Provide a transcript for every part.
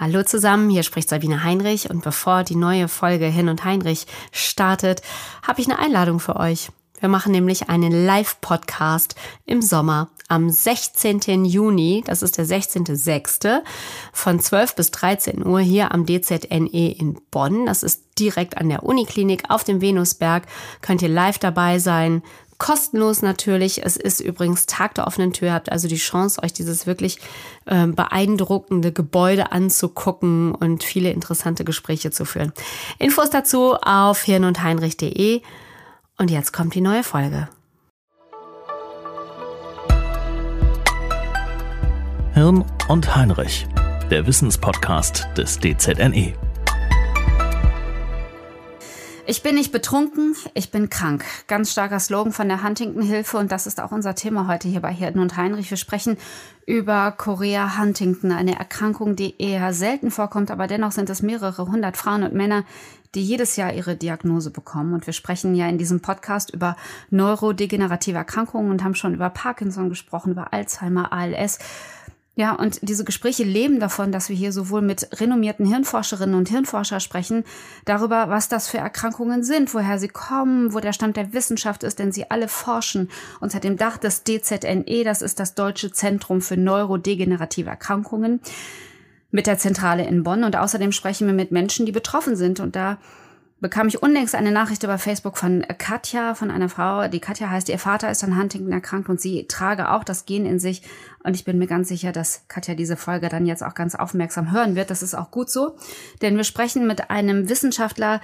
Hallo zusammen, hier spricht Sabine Heinrich und bevor die neue Folge Hin und Heinrich startet, habe ich eine Einladung für euch. Wir machen nämlich einen Live-Podcast im Sommer am 16. Juni, das ist der 16.06. von 12 bis 13 Uhr hier am DZNE in Bonn. Das ist direkt an der Uniklinik auf dem Venusberg. Könnt ihr live dabei sein. Kostenlos natürlich. Es ist übrigens Tag der offenen Tür. Habt also die Chance, euch dieses wirklich äh, beeindruckende Gebäude anzugucken und viele interessante Gespräche zu führen. Infos dazu auf hirnundheinrich.de. Und jetzt kommt die neue Folge. Hirn und Heinrich, der Wissenspodcast des DZNE. Ich bin nicht betrunken, ich bin krank. Ganz starker Slogan von der Huntington Hilfe und das ist auch unser Thema heute hier bei Hirten und Heinrich. Wir sprechen über Korea Huntington, eine Erkrankung, die eher selten vorkommt, aber dennoch sind es mehrere hundert Frauen und Männer, die jedes Jahr ihre Diagnose bekommen. Und wir sprechen ja in diesem Podcast über neurodegenerative Erkrankungen und haben schon über Parkinson gesprochen, über Alzheimer, ALS. Ja, und diese Gespräche leben davon, dass wir hier sowohl mit renommierten Hirnforscherinnen und Hirnforscher sprechen, darüber, was das für Erkrankungen sind, woher sie kommen, wo der Stand der Wissenschaft ist, denn sie alle forschen unter dem Dach des DZNE, das ist das Deutsche Zentrum für neurodegenerative Erkrankungen, mit der Zentrale in Bonn. Und außerdem sprechen wir mit Menschen, die betroffen sind. Und da bekam ich unlängst eine Nachricht über Facebook von Katja, von einer Frau, die Katja heißt, ihr Vater ist an Huntington erkrankt und sie trage auch das Gen in sich. Und ich bin mir ganz sicher, dass Katja diese Folge dann jetzt auch ganz aufmerksam hören wird. Das ist auch gut so, denn wir sprechen mit einem Wissenschaftler,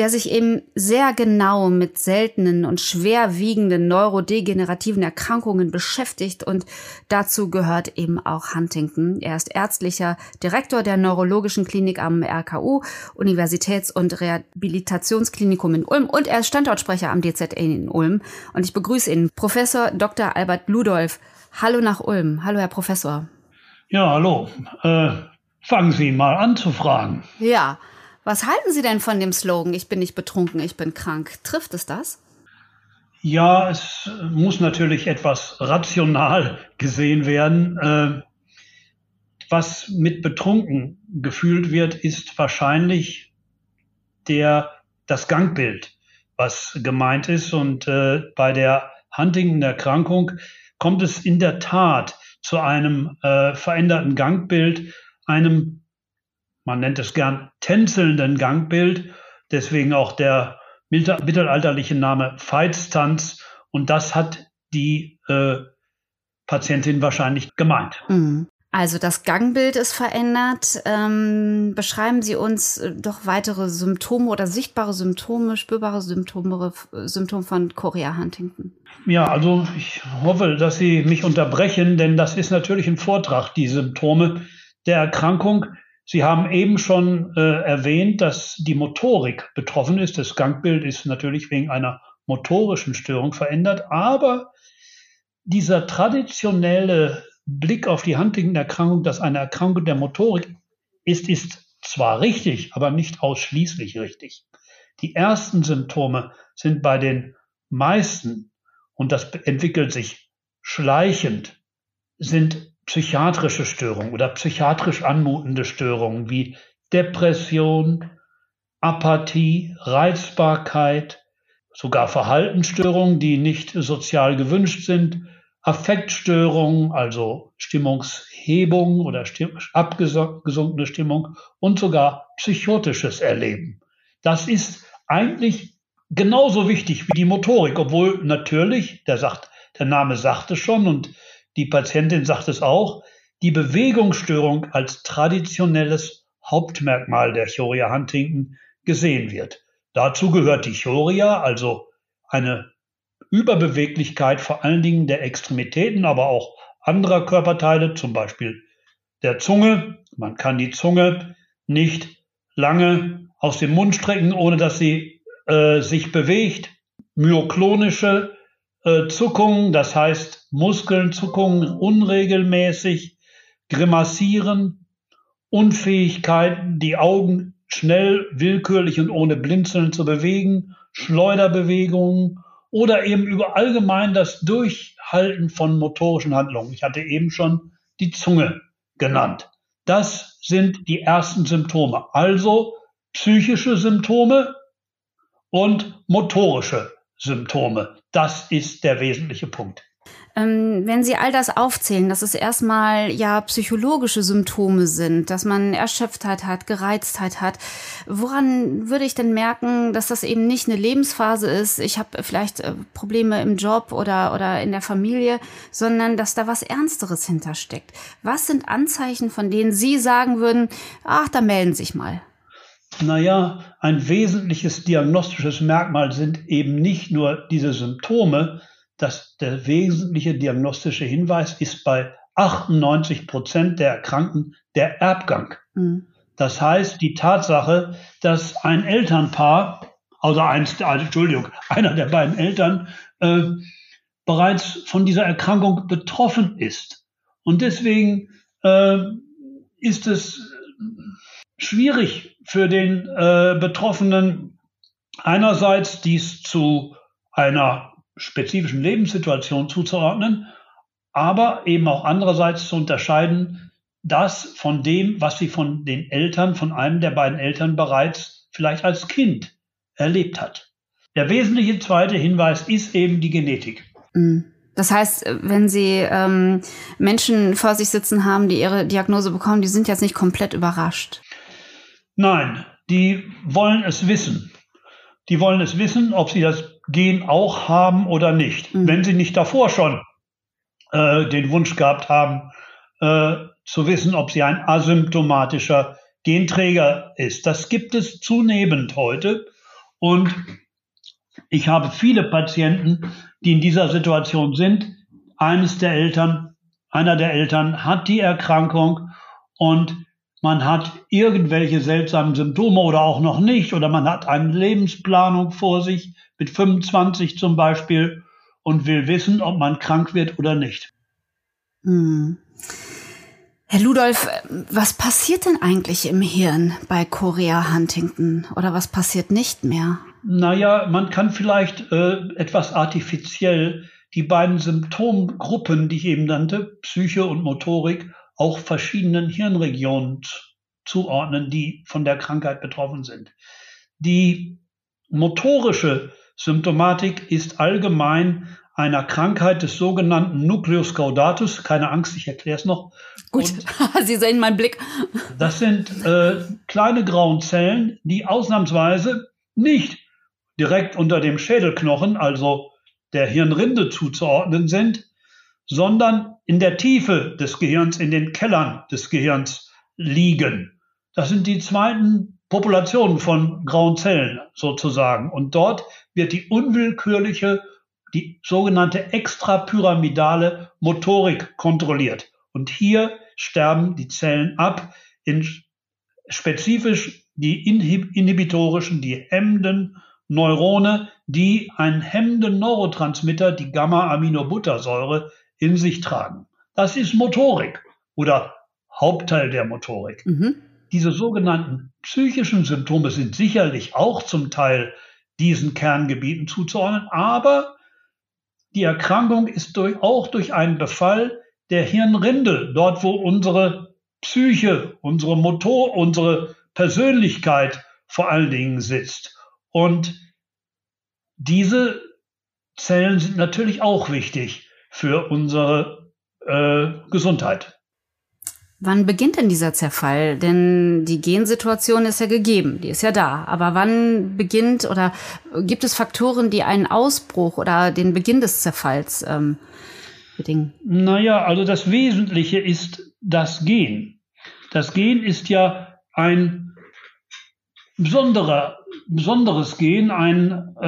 der sich eben sehr genau mit seltenen und schwerwiegenden neurodegenerativen Erkrankungen beschäftigt und dazu gehört eben auch Huntington. Er ist ärztlicher Direktor der Neurologischen Klinik am RKU, Universitäts- und Rehabilitationsklinikum in Ulm und er ist Standortsprecher am DZN in Ulm. Und ich begrüße ihn, Professor Dr. Albert Ludolf. Hallo nach Ulm. Hallo, Herr Professor. Ja, hallo. Äh, fangen Sie mal an zu fragen. Ja. Was halten Sie denn von dem Slogan, ich bin nicht betrunken, ich bin krank? Trifft es das? Ja, es muss natürlich etwas rational gesehen werden. Äh, was mit betrunken gefühlt wird, ist wahrscheinlich der, das Gangbild, was gemeint ist. Und äh, bei der Huntington-Erkrankung kommt es in der Tat zu einem äh, veränderten Gangbild, einem man nennt es gern tänzelnden Gangbild, deswegen auch der mittelalterliche Name Veitstanz. Und das hat die äh, Patientin wahrscheinlich gemeint. Mhm. Also das Gangbild ist verändert. Ähm, beschreiben Sie uns äh, doch weitere Symptome oder sichtbare Symptome, spürbare Symptome, Symptome von Chorea Huntington. Ja, also ich hoffe, dass Sie mich unterbrechen, denn das ist natürlich ein Vortrag, die Symptome der Erkrankung. Sie haben eben schon äh, erwähnt, dass die Motorik betroffen ist. Das Gangbild ist natürlich wegen einer motorischen Störung verändert, aber dieser traditionelle Blick auf die Huntington-Erkrankung, dass eine Erkrankung der Motorik ist, ist zwar richtig, aber nicht ausschließlich richtig. Die ersten Symptome sind bei den meisten, und das entwickelt sich schleichend, sind psychiatrische Störungen oder psychiatrisch anmutende Störungen wie Depression, Apathie, Reizbarkeit, sogar Verhaltensstörungen, die nicht sozial gewünscht sind, Affektstörungen, also Stimmungshebung oder abgesunkene Stimmung und sogar psychotisches Erleben. Das ist eigentlich genauso wichtig wie die Motorik, obwohl natürlich, der, sagt, der Name sagt es schon und die Patientin sagt es auch, die Bewegungsstörung als traditionelles Hauptmerkmal der Chorea Huntington gesehen wird. Dazu gehört die Chorea, also eine Überbeweglichkeit vor allen Dingen der Extremitäten, aber auch anderer Körperteile, zum Beispiel der Zunge. Man kann die Zunge nicht lange aus dem Mund strecken, ohne dass sie äh, sich bewegt. Myoklonische äh, Zuckungen, das heißt Muskeln, Zuckungen unregelmäßig, Grimassieren, Unfähigkeit, die Augen schnell, willkürlich und ohne Blinzeln zu bewegen, Schleuderbewegungen oder eben über allgemein das Durchhalten von motorischen Handlungen. Ich hatte eben schon die Zunge genannt. Das sind die ersten Symptome. Also psychische Symptome und motorische Symptome. Das ist der wesentliche Punkt. Ähm, wenn Sie all das aufzählen, dass es erstmal ja psychologische Symptome sind, dass man Erschöpftheit hat, Gereiztheit hat, woran würde ich denn merken, dass das eben nicht eine Lebensphase ist, ich habe vielleicht äh, Probleme im Job oder, oder in der Familie, sondern dass da was Ernsteres hintersteckt? Was sind Anzeichen, von denen Sie sagen würden, ach, da melden Sie sich mal? Naja, ein wesentliches diagnostisches Merkmal sind eben nicht nur diese Symptome, dass der wesentliche diagnostische Hinweis ist bei 98 Prozent der Erkrankten der Erbgang. Mhm. Das heißt, die Tatsache, dass ein Elternpaar, also eins, also Entschuldigung, einer der beiden Eltern äh, bereits von dieser Erkrankung betroffen ist. Und deswegen äh, ist es schwierig für den äh, Betroffenen einerseits dies zu einer spezifischen Lebenssituation zuzuordnen, aber eben auch andererseits zu unterscheiden, das von dem, was sie von den Eltern, von einem der beiden Eltern bereits vielleicht als Kind erlebt hat. Der wesentliche zweite Hinweis ist eben die Genetik. Mhm. Das heißt, wenn Sie ähm, Menschen vor sich sitzen haben, die ihre Diagnose bekommen, die sind jetzt nicht komplett überrascht. Nein, die wollen es wissen. Die wollen es wissen, ob sie das Gen auch haben oder nicht. Mhm. Wenn sie nicht davor schon äh, den Wunsch gehabt haben, äh, zu wissen, ob sie ein asymptomatischer Genträger ist. Das gibt es zunehmend heute. Und ich habe viele Patienten, die in dieser Situation sind. Eines der Eltern, einer der Eltern hat die Erkrankung und man hat irgendwelche seltsamen Symptome oder auch noch nicht oder man hat eine Lebensplanung vor sich mit 25 zum Beispiel und will wissen, ob man krank wird oder nicht. Hm. Herr Ludolf, was passiert denn eigentlich im Hirn bei Korea Huntington oder was passiert nicht mehr? Naja, man kann vielleicht äh, etwas artifiziell die beiden Symptomgruppen, die ich eben nannte, Psyche und Motorik, auch verschiedenen Hirnregionen zuordnen, die von der Krankheit betroffen sind. Die motorische Symptomatik ist allgemein einer Krankheit des sogenannten Nucleus caudatus. Keine Angst, ich erkläre es noch. Gut, Und Sie sehen meinen Blick. Das sind äh, kleine grauen Zellen, die ausnahmsweise nicht direkt unter dem Schädelknochen, also der Hirnrinde zuzuordnen sind, sondern in der Tiefe des Gehirns, in den Kellern des Gehirns liegen. Das sind die zweiten Populationen von grauen Zellen sozusagen. Und dort wird die unwillkürliche, die sogenannte extrapyramidale Motorik kontrolliert. Und hier sterben die Zellen ab, in spezifisch die inhibitorischen, die hemmenden Neurone, die einen hemmenden Neurotransmitter, die Gamma-Aminobuttersäure, in sich tragen. Das ist Motorik oder Hauptteil der Motorik. Mhm. Diese sogenannten psychischen Symptome sind sicherlich auch zum Teil diesen Kerngebieten zuzuordnen, aber die Erkrankung ist durch, auch durch einen Befall der Hirnrinde, dort wo unsere Psyche, unsere Motor, unsere Persönlichkeit vor allen Dingen sitzt. Und diese Zellen sind natürlich auch wichtig für unsere äh, Gesundheit. Wann beginnt denn dieser Zerfall? Denn die Gensituation ist ja gegeben, die ist ja da. Aber wann beginnt oder gibt es Faktoren, die einen Ausbruch oder den Beginn des Zerfalls ähm, bedingen? Naja, also das Wesentliche ist das Gen. Das Gen ist ja ein besonderer, besonderes Gen, ein, äh,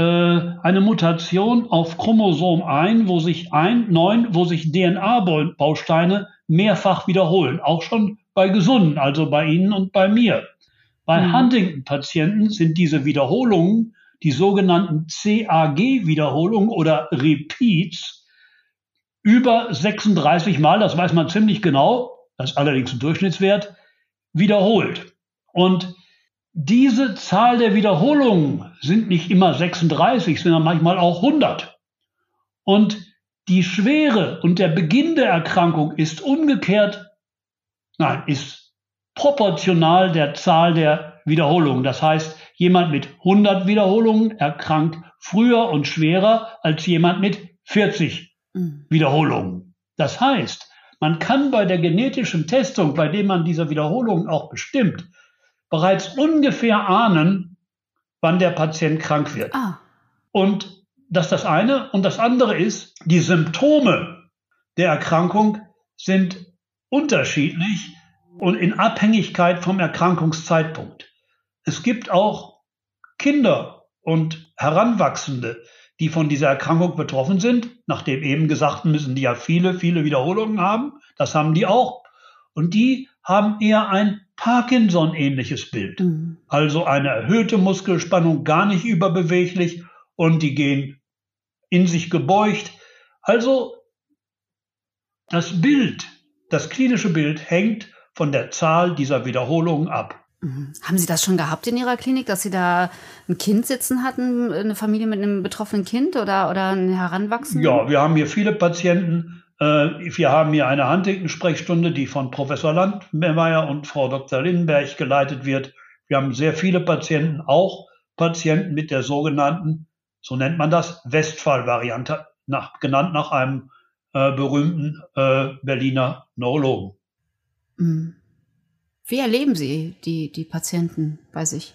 eine Mutation auf Chromosom 1, wo sich ein, 9, wo sich DNA-Bausteine mehrfach wiederholen, auch schon bei Gesunden, also bei Ihnen und bei mir. Bei mhm. Huntington-Patienten sind diese Wiederholungen, die sogenannten CAG-Wiederholungen oder Repeats, über 36 Mal, das weiß man ziemlich genau, das ist allerdings ein Durchschnittswert, wiederholt. Und diese Zahl der Wiederholungen sind nicht immer 36, sondern manchmal auch 100. Und die Schwere und der Beginn der Erkrankung ist umgekehrt, nein, ist proportional der Zahl der Wiederholungen. Das heißt, jemand mit 100 Wiederholungen erkrankt früher und schwerer als jemand mit 40 mhm. Wiederholungen. Das heißt, man kann bei der genetischen Testung, bei dem man diese Wiederholungen auch bestimmt, bereits ungefähr ahnen, wann der Patient krank wird. Ah. Und das ist das eine. Und das andere ist, die Symptome der Erkrankung sind unterschiedlich und in Abhängigkeit vom Erkrankungszeitpunkt. Es gibt auch Kinder und Heranwachsende, die von dieser Erkrankung betroffen sind. Nach dem eben Gesagten müssen die ja viele, viele Wiederholungen haben. Das haben die auch. Und die haben eher ein Parkinson-ähnliches Bild. Mhm. Also eine erhöhte Muskelspannung, gar nicht überbeweglich und die gehen in sich gebeugt. Also das Bild, das klinische Bild hängt von der Zahl dieser Wiederholungen ab. Mhm. Haben Sie das schon gehabt in Ihrer Klinik, dass Sie da ein Kind sitzen hatten, eine Familie mit einem betroffenen Kind oder, oder ein Heranwachsenden? Ja, wir haben hier viele Patienten. Äh, wir haben hier eine Huntington-Sprechstunde, die von Professor Landmeier und Frau Dr. Lindenberg geleitet wird. Wir haben sehr viele Patienten, auch Patienten mit der sogenannten, so nennt man das, Westphal-Variante, nach, genannt nach einem äh, berühmten äh, Berliner Neurologen. Mhm. Wie erleben Sie die, die Patienten bei sich?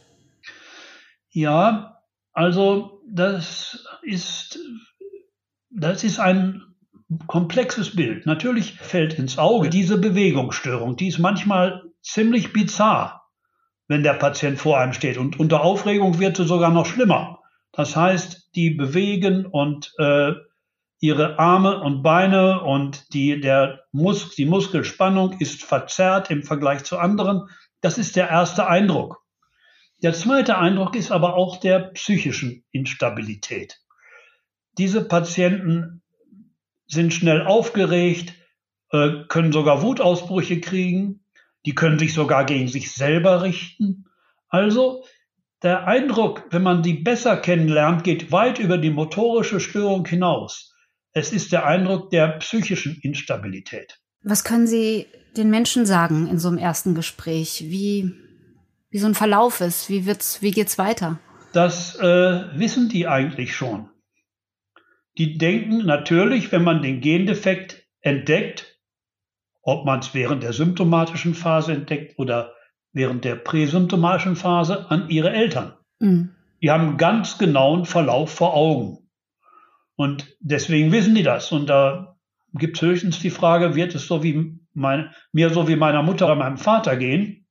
Ja, also das ist, das ist ein komplexes Bild. Natürlich fällt ins Auge diese Bewegungsstörung, die ist manchmal ziemlich bizarr, wenn der Patient vor einem steht. Und unter Aufregung wird sie sogar noch schlimmer. Das heißt, die bewegen und äh, ihre Arme und Beine und die, der Mus die Muskelspannung ist verzerrt im Vergleich zu anderen. Das ist der erste Eindruck. Der zweite Eindruck ist aber auch der psychischen Instabilität. Diese Patienten sind schnell aufgeregt, äh, können sogar Wutausbrüche kriegen, die können sich sogar gegen sich selber richten. Also der Eindruck, wenn man die besser kennenlernt, geht weit über die motorische Störung hinaus. Es ist der Eindruck der psychischen Instabilität. Was können Sie den Menschen sagen in so einem ersten Gespräch? Wie, wie so ein Verlauf ist? Wie, wird's, wie geht's weiter? Das äh, wissen die eigentlich schon. Die denken natürlich, wenn man den Gendefekt entdeckt, ob man es während der symptomatischen Phase entdeckt oder während der präsymptomatischen Phase, an ihre Eltern. Mhm. Die haben einen ganz genauen Verlauf vor Augen. Und deswegen wissen die das. Und da gibt es höchstens die Frage, wird es so wie mein, mir so wie meiner Mutter oder meinem Vater gehen?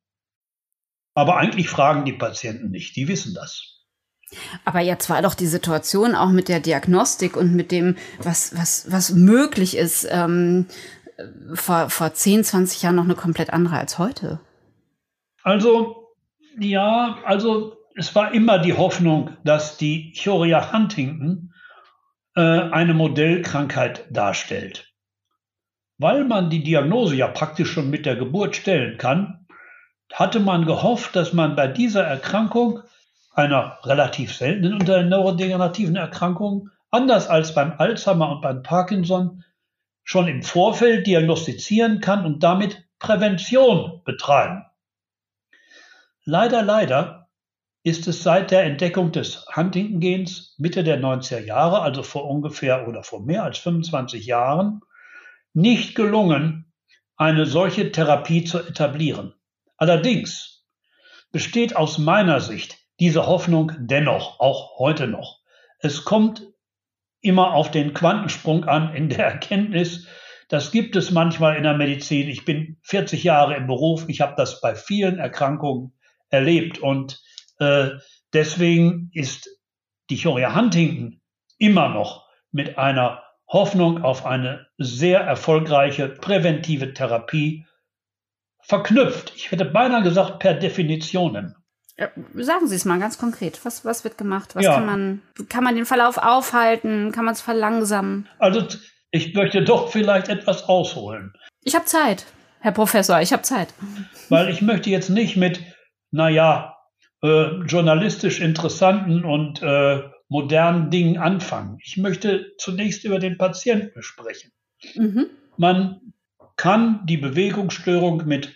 Aber eigentlich fragen die Patienten nicht, die wissen das. Aber jetzt war doch die Situation auch mit der Diagnostik und mit dem, was, was, was möglich ist, ähm, vor, vor 10, 20 Jahren noch eine komplett andere als heute. Also, ja, also es war immer die Hoffnung, dass die Chorea Huntington äh, eine Modellkrankheit darstellt. Weil man die Diagnose ja praktisch schon mit der Geburt stellen kann, hatte man gehofft, dass man bei dieser Erkrankung, einer relativ seltenen unter den neurodegenerativen Erkrankungen, anders als beim Alzheimer und beim Parkinson, schon im Vorfeld diagnostizieren kann und damit Prävention betreiben. Leider, leider ist es seit der Entdeckung des Huntington-Gens Mitte der 90er Jahre, also vor ungefähr oder vor mehr als 25 Jahren, nicht gelungen, eine solche Therapie zu etablieren. Allerdings besteht aus meiner Sicht diese Hoffnung dennoch, auch heute noch. Es kommt immer auf den Quantensprung an in der Erkenntnis. Das gibt es manchmal in der Medizin. Ich bin 40 Jahre im Beruf. Ich habe das bei vielen Erkrankungen erlebt und äh, deswegen ist die Chorea Huntington immer noch mit einer Hoffnung auf eine sehr erfolgreiche präventive Therapie verknüpft. Ich hätte beinahe gesagt per Definitionen. Sagen Sie es mal ganz konkret. Was, was wird gemacht? Was ja. kann man, kann man den Verlauf aufhalten? Kann man es verlangsamen? Also, ich möchte doch vielleicht etwas ausholen. Ich habe Zeit, Herr Professor, ich habe Zeit. Weil ich möchte jetzt nicht mit, naja, äh, journalistisch interessanten und äh, modernen Dingen anfangen. Ich möchte zunächst über den Patienten sprechen. Mhm. Man kann die Bewegungsstörung mit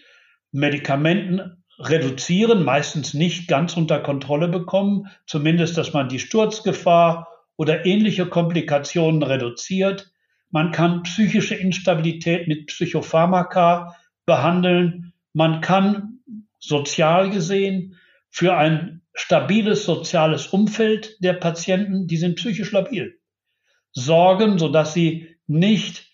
Medikamenten reduzieren, meistens nicht ganz unter Kontrolle bekommen, zumindest, dass man die Sturzgefahr oder ähnliche Komplikationen reduziert. Man kann psychische Instabilität mit Psychopharmaka behandeln. Man kann sozial gesehen für ein stabiles soziales Umfeld der Patienten, die sind psychisch labil, sorgen, sodass sie nicht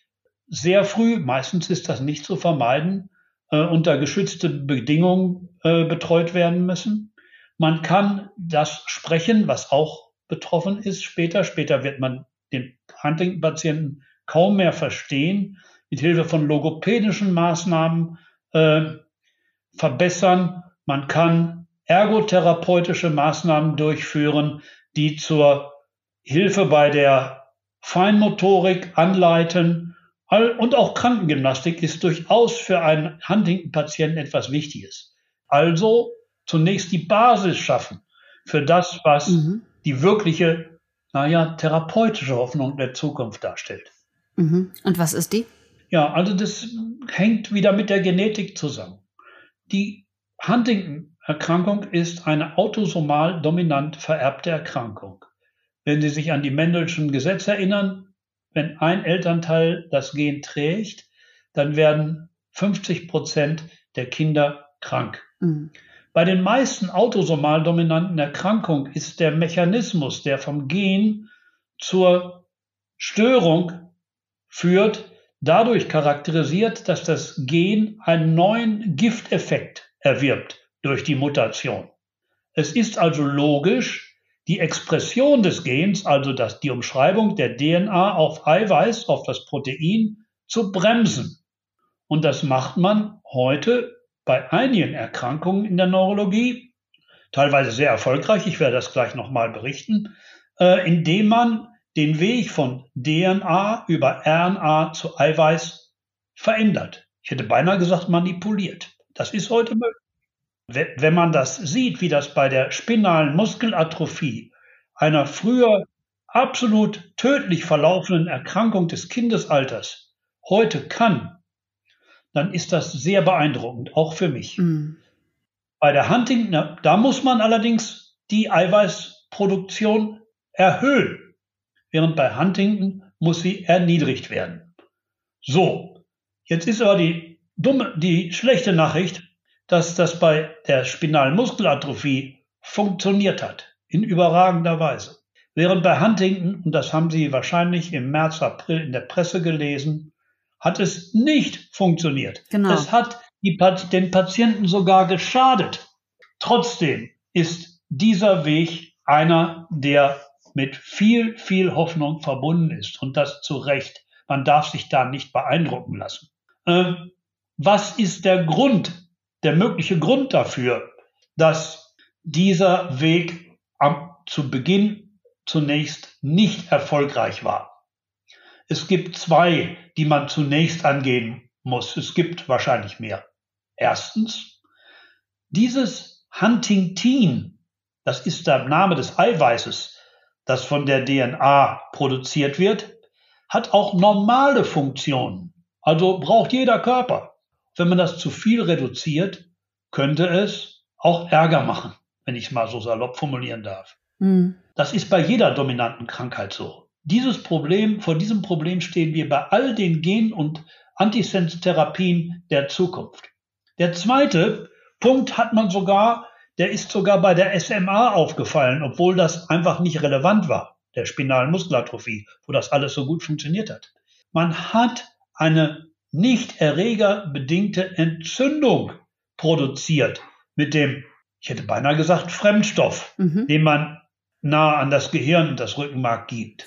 sehr früh, meistens ist das nicht zu vermeiden, äh, unter geschützte Bedingungen äh, betreut werden müssen. Man kann das sprechen, was auch betroffen ist später. Später wird man den Huntington-Patienten kaum mehr verstehen, mit Hilfe von logopädischen Maßnahmen äh, verbessern. Man kann ergotherapeutische Maßnahmen durchführen, die zur Hilfe bei der Feinmotorik anleiten und auch Krankengymnastik ist durchaus für einen Huntington-Patienten etwas Wichtiges. Also zunächst die Basis schaffen für das, was mhm. die wirkliche, naja, therapeutische Hoffnung der Zukunft darstellt. Mhm. Und was ist die? Ja, also das hängt wieder mit der Genetik zusammen. Die Huntington-Erkrankung ist eine autosomal dominant vererbte Erkrankung. Wenn Sie sich an die Mendelschen Gesetze erinnern, wenn ein Elternteil das Gen trägt, dann werden 50 Prozent der Kinder krank. Mhm. Bei den meisten autosomal dominanten Erkrankungen ist der Mechanismus, der vom Gen zur Störung führt, dadurch charakterisiert, dass das Gen einen neuen Gifteffekt erwirbt durch die Mutation. Es ist also logisch, die Expression des Gens, also das, die Umschreibung der DNA auf Eiweiß, auf das Protein, zu bremsen. Und das macht man heute bei einigen Erkrankungen in der Neurologie, teilweise sehr erfolgreich, ich werde das gleich nochmal berichten, äh, indem man den Weg von DNA über RNA zu Eiweiß verändert. Ich hätte beinahe gesagt manipuliert. Das ist heute möglich. Wenn man das sieht, wie das bei der spinalen Muskelatrophie, einer früher absolut tödlich verlaufenden Erkrankung des Kindesalters, heute kann, dann ist das sehr beeindruckend, auch für mich. Mhm. Bei der Huntington, da muss man allerdings die Eiweißproduktion erhöhen, während bei Huntington muss sie erniedrigt werden. So, jetzt ist aber die dumme, die schlechte Nachricht, dass das bei der spinalen Muskelatrophie funktioniert hat, in überragender Weise. Während bei Huntington, und das haben Sie wahrscheinlich im März, April in der Presse gelesen, hat es nicht funktioniert. Genau. Es hat die, den Patienten sogar geschadet. Trotzdem ist dieser Weg einer, der mit viel, viel Hoffnung verbunden ist. Und das zu Recht. Man darf sich da nicht beeindrucken lassen. Äh, was ist der Grund der mögliche Grund dafür, dass dieser Weg am, zu Beginn zunächst nicht erfolgreich war. Es gibt zwei, die man zunächst angehen muss. Es gibt wahrscheinlich mehr. Erstens, dieses Huntingtin, das ist der Name des Eiweißes, das von der DNA produziert wird, hat auch normale Funktionen. Also braucht jeder Körper. Wenn man das zu viel reduziert, könnte es auch Ärger machen, wenn ich es mal so salopp formulieren darf. Mhm. Das ist bei jeder dominanten Krankheit so. Dieses Problem, vor diesem Problem stehen wir bei all den Gen- und Antisens-Therapien der Zukunft. Der zweite Punkt hat man sogar, der ist sogar bei der SMA aufgefallen, obwohl das einfach nicht relevant war, der spinalen Muskelatrophie, wo das alles so gut funktioniert hat. Man hat eine nicht erregerbedingte Entzündung produziert mit dem, ich hätte beinahe gesagt, Fremdstoff, mhm. den man nahe an das Gehirn und das Rückenmark gibt.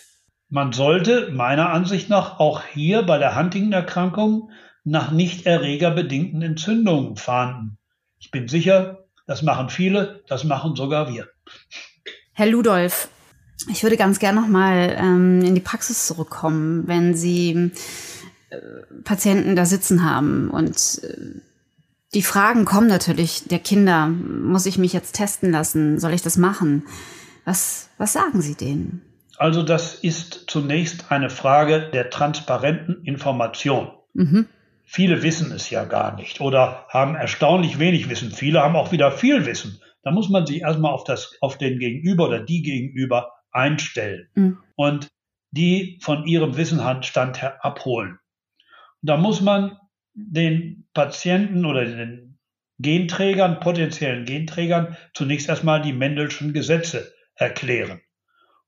Man sollte meiner Ansicht nach auch hier bei der Huntington-Erkrankung nach nicht erregerbedingten Entzündungen fahnden. Ich bin sicher, das machen viele, das machen sogar wir. Herr Ludolf, ich würde ganz gerne noch mal ähm, in die Praxis zurückkommen, wenn Sie äh, Patienten da sitzen haben und äh, die Fragen kommen natürlich der Kinder. Muss ich mich jetzt testen lassen? Soll ich das machen? Was, was sagen Sie denen? Also das ist zunächst eine Frage der transparenten Information. Mhm. viele wissen es ja gar nicht oder haben erstaunlich wenig Wissen. Viele haben auch wieder viel Wissen. Da muss man sich erstmal auf, das, auf den Gegenüber oder die Gegenüber einstellen mhm. und die von ihrem Wissenstand her abholen. Da muss man den Patienten oder den Genträgern, potenziellen Genträgern, zunächst erstmal die Mendelschen Gesetze erklären.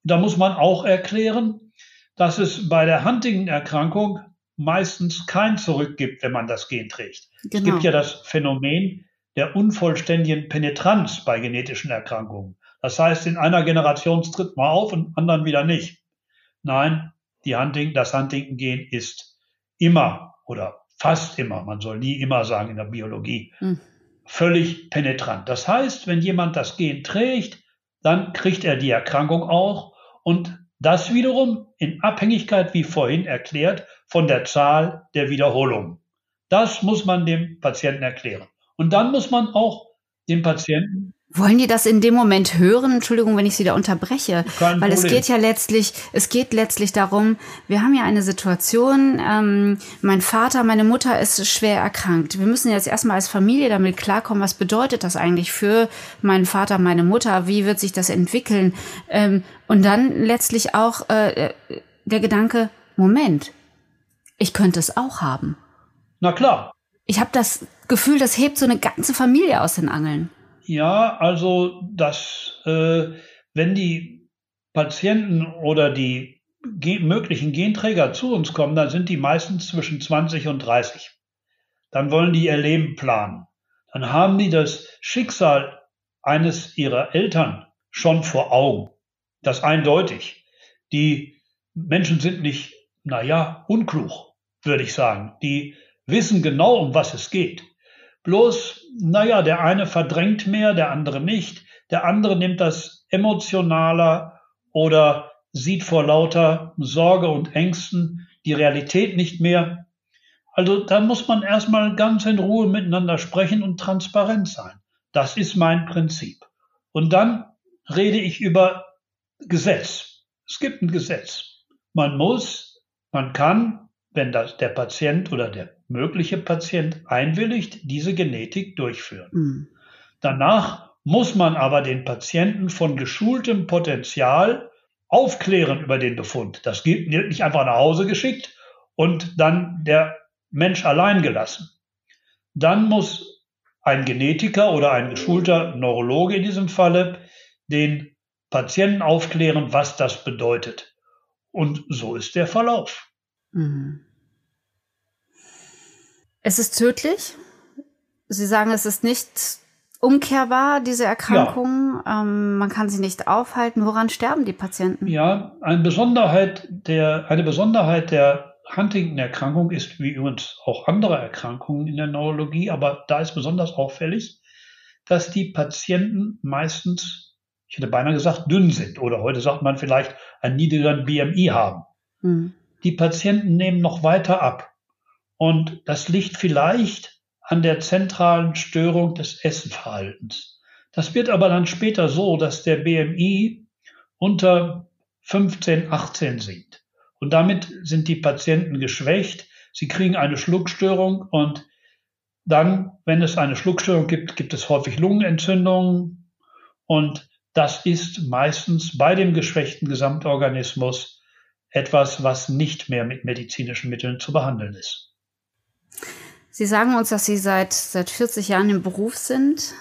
Da muss man auch erklären, dass es bei der Huntington-Erkrankung meistens kein Zurück gibt, wenn man das Gen trägt. Genau. Es gibt genau. ja das Phänomen der unvollständigen Penetranz bei genetischen Erkrankungen. Das heißt, in einer Generation tritt man auf und anderen wieder nicht. Nein, die Hunting, das Huntington-Gen ist immer oder fast immer, man soll nie immer sagen in der Biologie, mhm. völlig penetrant. Das heißt, wenn jemand das Gen trägt, dann kriegt er die Erkrankung auch und das wiederum in Abhängigkeit, wie vorhin erklärt, von der Zahl der Wiederholungen. Das muss man dem Patienten erklären. Und dann muss man auch dem Patienten wollen die das in dem Moment hören? Entschuldigung, wenn ich Sie da unterbreche. Kein Weil Problem. es geht ja letztlich, es geht letztlich darum, wir haben ja eine Situation, ähm, mein Vater, meine Mutter ist schwer erkrankt. Wir müssen jetzt erstmal als Familie damit klarkommen, was bedeutet das eigentlich für meinen Vater, meine Mutter? Wie wird sich das entwickeln? Ähm, und dann letztlich auch äh, der Gedanke, Moment, ich könnte es auch haben. Na klar. Ich habe das Gefühl, das hebt so eine ganze Familie aus den Angeln. Ja, also dass äh, wenn die Patienten oder die ge möglichen Genträger zu uns kommen, dann sind die meistens zwischen 20 und 30. Dann wollen die ihr Leben planen. Dann haben die das Schicksal eines ihrer Eltern schon vor Augen. Das eindeutig. Die Menschen sind nicht, naja, unklug, würde ich sagen. Die wissen genau, um was es geht. Bloß, naja, der eine verdrängt mehr, der andere nicht. Der andere nimmt das emotionaler oder sieht vor lauter Sorge und Ängsten die Realität nicht mehr. Also da muss man erstmal ganz in Ruhe miteinander sprechen und transparent sein. Das ist mein Prinzip. Und dann rede ich über Gesetz. Es gibt ein Gesetz. Man muss, man kann, wenn das der Patient oder der mögliche Patient einwilligt, diese Genetik durchführen. Mhm. Danach muss man aber den Patienten von geschultem Potenzial aufklären über den Befund. Das geht nicht einfach nach Hause geschickt und dann der Mensch allein gelassen. Dann muss ein Genetiker oder ein geschulter Neurologe in diesem Falle den Patienten aufklären, was das bedeutet. Und so ist der Verlauf. Mhm. Es ist tödlich. Sie sagen, es ist nicht umkehrbar, diese Erkrankung. Ja. Ähm, man kann sie nicht aufhalten. Woran sterben die Patienten? Ja, eine Besonderheit der, eine Besonderheit der Huntington-Erkrankung ist, wie übrigens auch andere Erkrankungen in der Neurologie, aber da ist besonders auffällig, dass die Patienten meistens, ich hätte beinahe gesagt, dünn sind oder heute sagt man vielleicht einen niedrigeren BMI haben. Hm. Die Patienten nehmen noch weiter ab. Und das liegt vielleicht an der zentralen Störung des Essenverhaltens. Das wird aber dann später so, dass der BMI unter 15, 18 sinkt. Und damit sind die Patienten geschwächt. Sie kriegen eine Schluckstörung und dann, wenn es eine Schluckstörung gibt, gibt es häufig Lungenentzündungen. Und das ist meistens bei dem geschwächten Gesamtorganismus etwas, was nicht mehr mit medizinischen Mitteln zu behandeln ist. Sie sagen uns, dass Sie seit, seit 40 Jahren im Beruf sind.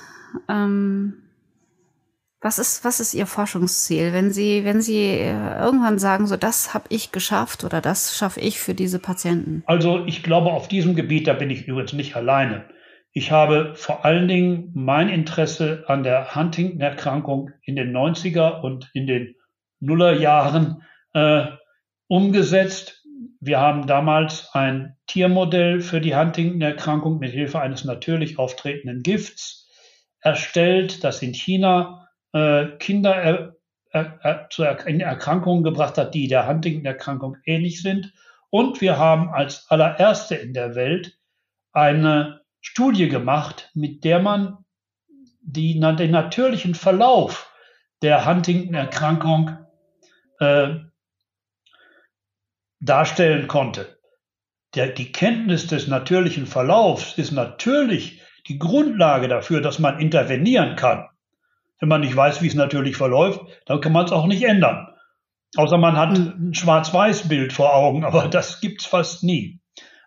Ähm, was ist, was ist Ihr Forschungsziel? Wenn Sie, wenn Sie äh, irgendwann sagen, so das habe ich geschafft oder das schaffe ich für diese Patienten? Also ich glaube, auf diesem Gebiet, da bin ich übrigens nicht alleine. Ich habe vor allen Dingen mein Interesse an der Huntington-Erkrankung in den 90er und in den Nullerjahren äh, umgesetzt wir haben damals ein Tiermodell für die Huntington-Erkrankung mit Hilfe eines natürlich auftretenden Gifts erstellt, das in China äh, Kinder er, er, er, zu er Erkrankungen gebracht hat, die der Huntington-Erkrankung ähnlich sind. Und wir haben als allererste in der Welt eine Studie gemacht, mit der man die, den natürlichen Verlauf der Huntington-Erkrankung äh, darstellen konnte. der, die Kenntnis des natürlichen Verlaufs ist natürlich die Grundlage dafür, dass man intervenieren kann. Wenn man nicht weiß, wie es natürlich verläuft, dann kann man es auch nicht ändern. Außer man hat hm. ein Schwarz-Weiß-Bild vor Augen, aber das gibt's fast nie.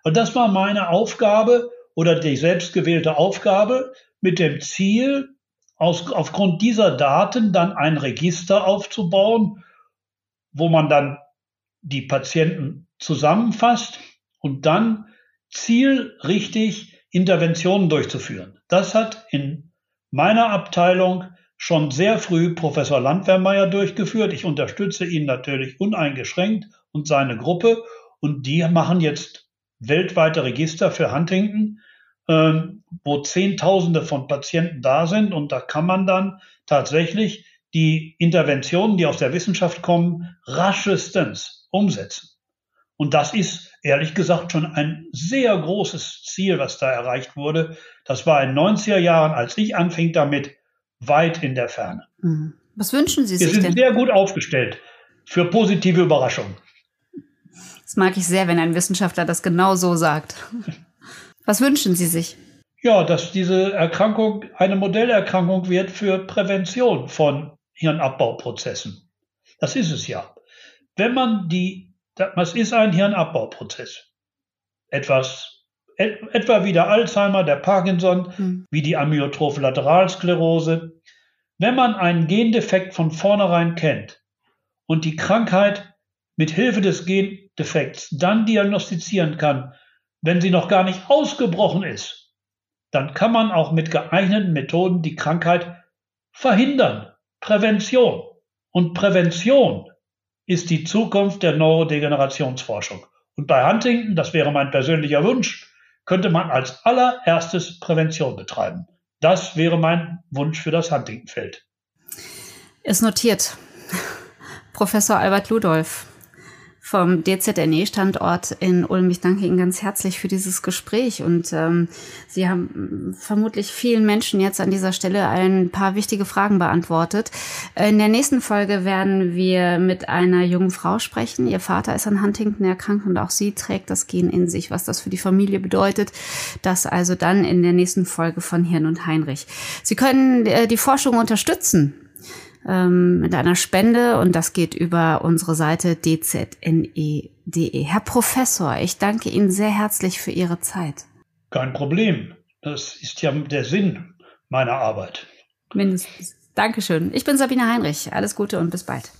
Und das war meine Aufgabe oder die selbstgewählte Aufgabe mit dem Ziel, aus, aufgrund dieser Daten dann ein Register aufzubauen, wo man dann die Patienten zusammenfasst und dann zielrichtig Interventionen durchzuführen. Das hat in meiner Abteilung schon sehr früh Professor Landwehrmeier durchgeführt. Ich unterstütze ihn natürlich uneingeschränkt und seine Gruppe. Und die machen jetzt weltweite Register für Huntington, ähm, wo Zehntausende von Patienten da sind. Und da kann man dann tatsächlich die Interventionen, die aus der Wissenschaft kommen, raschestens umsetzen. Und das ist ehrlich gesagt schon ein sehr großes Ziel, was da erreicht wurde. Das war in 90er Jahren, als ich anfing damit, weit in der Ferne. Mhm. Was wünschen Sie sich denn? Wir sind sehr gut aufgestellt für positive Überraschungen. Das mag ich sehr, wenn ein Wissenschaftler das genau so sagt. Was wünschen Sie sich? Ja, dass diese Erkrankung eine Modellerkrankung wird für Prävention von Hirnabbauprozessen. Das ist es ja. Wenn man die, das ist ein Hirnabbauprozess. Etwas etwa wie der Alzheimer, der Parkinson, mhm. wie die amyotrophe Lateralsklerose. Wenn man einen Gendefekt von vornherein kennt und die Krankheit mit Hilfe des Gendefekts dann diagnostizieren kann, wenn sie noch gar nicht ausgebrochen ist, dann kann man auch mit geeigneten Methoden die Krankheit verhindern. Prävention. Und Prävention ist die Zukunft der Neurodegenerationsforschung. Und bei Huntington, das wäre mein persönlicher Wunsch, könnte man als allererstes Prävention betreiben. Das wäre mein Wunsch für das Huntingtonfeld. Ist notiert. Professor Albert Ludolf, vom DZNE-Standort in Ulm. Ich danke Ihnen ganz herzlich für dieses Gespräch und ähm, Sie haben vermutlich vielen Menschen jetzt an dieser Stelle ein paar wichtige Fragen beantwortet. In der nächsten Folge werden wir mit einer jungen Frau sprechen. Ihr Vater ist an Huntington erkrankt und auch sie trägt das Gen in sich, was das für die Familie bedeutet. Das also dann in der nächsten Folge von Hirn und Heinrich. Sie können äh, die Forschung unterstützen ähm, mit einer Spende und das geht über unsere Seite dzne.de. Herr Professor, ich danke Ihnen sehr herzlich für Ihre Zeit. Kein Problem. Das ist ja der Sinn meiner Arbeit. Mindestens. Dankeschön. Ich bin Sabine Heinrich. Alles Gute und bis bald.